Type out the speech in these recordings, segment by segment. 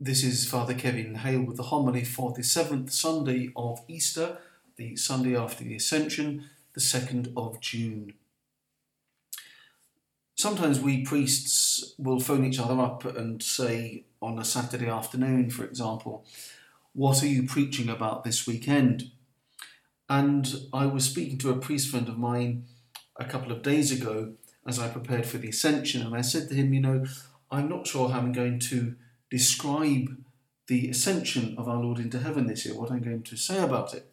This is Father Kevin Hale with the homily for the seventh Sunday of Easter, the Sunday after the Ascension, the 2nd of June. Sometimes we priests will phone each other up and say on a Saturday afternoon, for example, What are you preaching about this weekend? And I was speaking to a priest friend of mine a couple of days ago as I prepared for the Ascension, and I said to him, You know, I'm not sure how I'm going to describe the ascension of our Lord into heaven this year, what I'm going to say about it.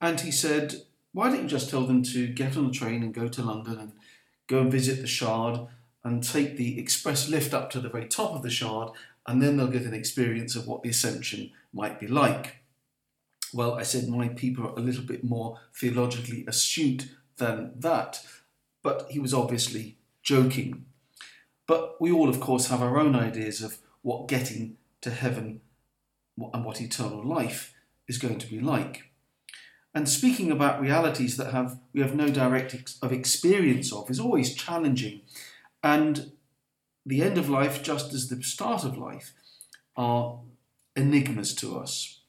And he said, Why don't you just tell them to get on a train and go to London and go and visit the Shard and take the express lift up to the very top of the Shard, and then they'll get an experience of what the ascension might be like. Well, I said my people are a little bit more theologically astute than that, but he was obviously joking. But we all, of course, have our own ideas of what getting to heaven and what eternal life is going to be like. And speaking about realities that have we have no direct ex- of experience of is always challenging. And the end of life, just as the start of life, are enigmas to us.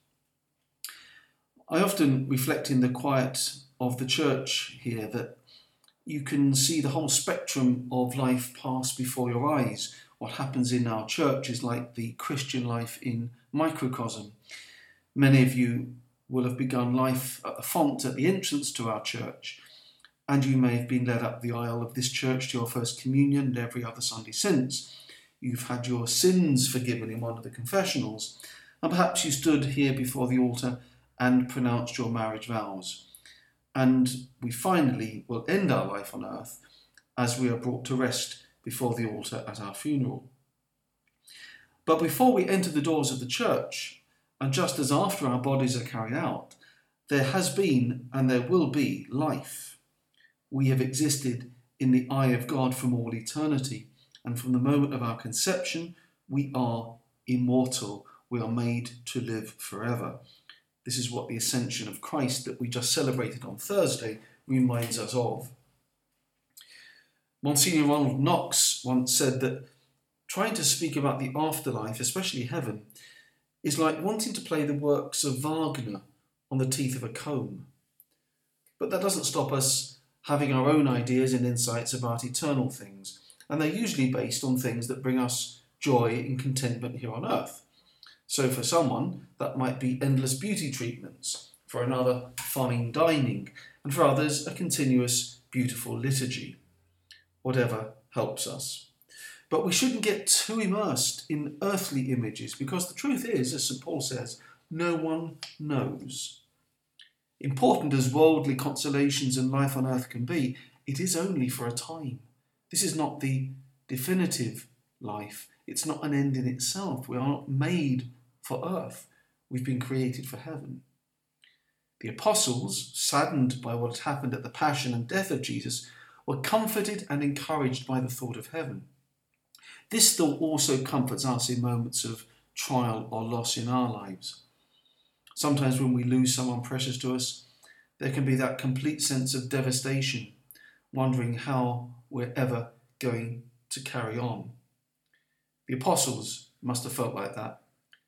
I often reflect in the quiet of the church here that you can see the whole spectrum of life pass before your eyes what happens in our church is like the Christian life in microcosm. Many of you will have begun life at the font at the entrance to our church, and you may have been led up the aisle of this church to your first communion and every other Sunday since. You've had your sins forgiven in one of the confessionals, and perhaps you stood here before the altar and pronounced your marriage vows. And we finally will end our life on earth as we are brought to rest before the altar at our funeral. But before we enter the doors of the church, and just as after our bodies are carried out, there has been and there will be life. We have existed in the eye of God from all eternity, and from the moment of our conception, we are immortal. We are made to live forever. This is what the ascension of Christ that we just celebrated on Thursday reminds us of. Monsignor Ronald Knox once said that trying to speak about the afterlife, especially heaven, is like wanting to play the works of Wagner on the teeth of a comb. But that doesn't stop us having our own ideas and insights about eternal things, and they're usually based on things that bring us joy and contentment here on earth. So, for someone, that might be endless beauty treatments, for another, fine dining, and for others, a continuous, beautiful liturgy whatever helps us. But we shouldn't get too immersed in earthly images because the truth is, as St. Paul says, no one knows. Important as worldly consolations and life on earth can be, it is only for a time. This is not the definitive life, it's not an end in itself. We are not made for earth, we've been created for heaven. The apostles, saddened by what had happened at the passion and death of Jesus, were comforted and encouraged by the thought of heaven. This thought also comforts us in moments of trial or loss in our lives. Sometimes, when we lose someone precious to us, there can be that complete sense of devastation, wondering how we're ever going to carry on. The apostles must have felt like that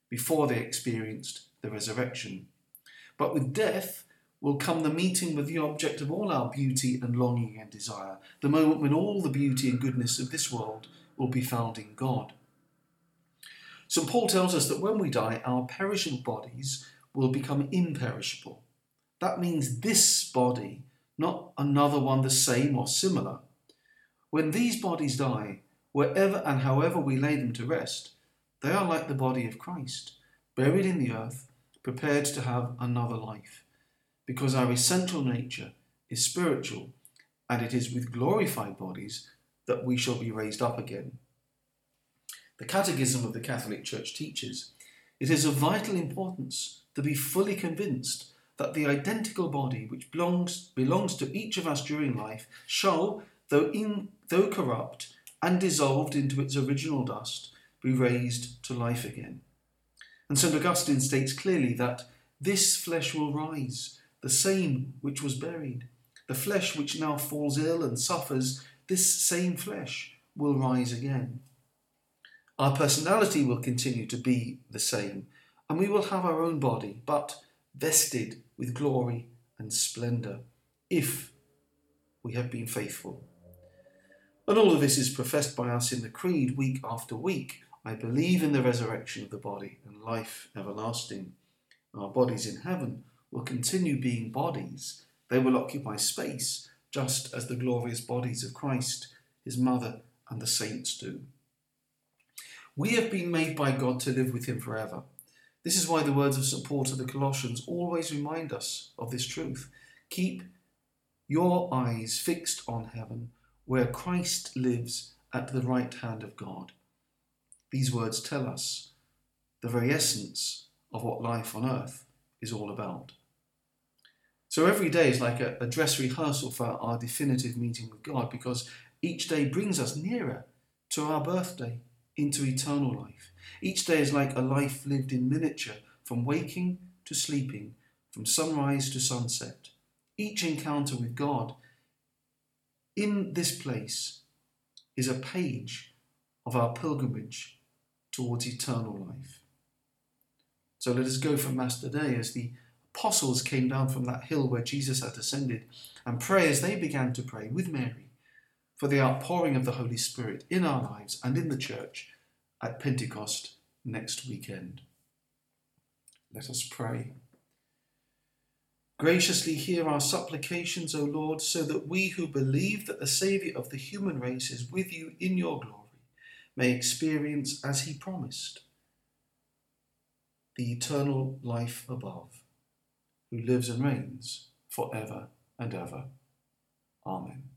before they experienced the resurrection. But with death, will come the meeting with the object of all our beauty and longing and desire, the moment when all the beauty and goodness of this world will be found in God. St. Paul tells us that when we die, our perishable bodies will become imperishable. That means this body, not another one the same or similar. When these bodies die, wherever and however we lay them to rest, they are like the body of Christ, buried in the earth, prepared to have another life because our essential nature is spiritual, and it is with glorified bodies that we shall be raised up again. The Catechism of the Catholic Church teaches it is of vital importance to be fully convinced that the identical body which belongs, belongs to each of us during life shall, though, in, though corrupt and dissolved into its original dust, be raised to life again. And St. Augustine states clearly that this flesh will rise, the same which was buried. The flesh which now falls ill and suffers, this same flesh will rise again. Our personality will continue to be the same, and we will have our own body, but vested with glory and splendour, if we have been faithful. And all of this is professed by us in the Creed week after week. I believe in the resurrection of the body and life everlasting. Our bodies in heaven will continue being bodies. They will occupy space, just as the glorious bodies of Christ, his mother, and the saints do. We have been made by God to live with him forever. This is why the words of St. Paul to the Colossians always remind us of this truth. Keep your eyes fixed on heaven, where Christ lives at the right hand of God. These words tell us the very essence of what life on earth is all about. So every day is like a, a, dress rehearsal for our definitive meeting with God because each day brings us nearer to our birthday into eternal life. Each day is like a life lived in miniature from waking to sleeping, from sunrise to sunset. Each encounter with God in this place is a page of our pilgrimage towards eternal life. So let us go from Mass today as the apostles came down from that hill where Jesus had ascended and pray as they began to pray with Mary for the outpouring of the Holy Spirit in our lives and in the church at Pentecost next weekend. Let us pray. Graciously hear our supplications, O Lord, so that we who believe that the Saviour of the human race is with you in your glory may experience, as he promised, the eternal life above, who lives and reigns for ever and ever. Amen.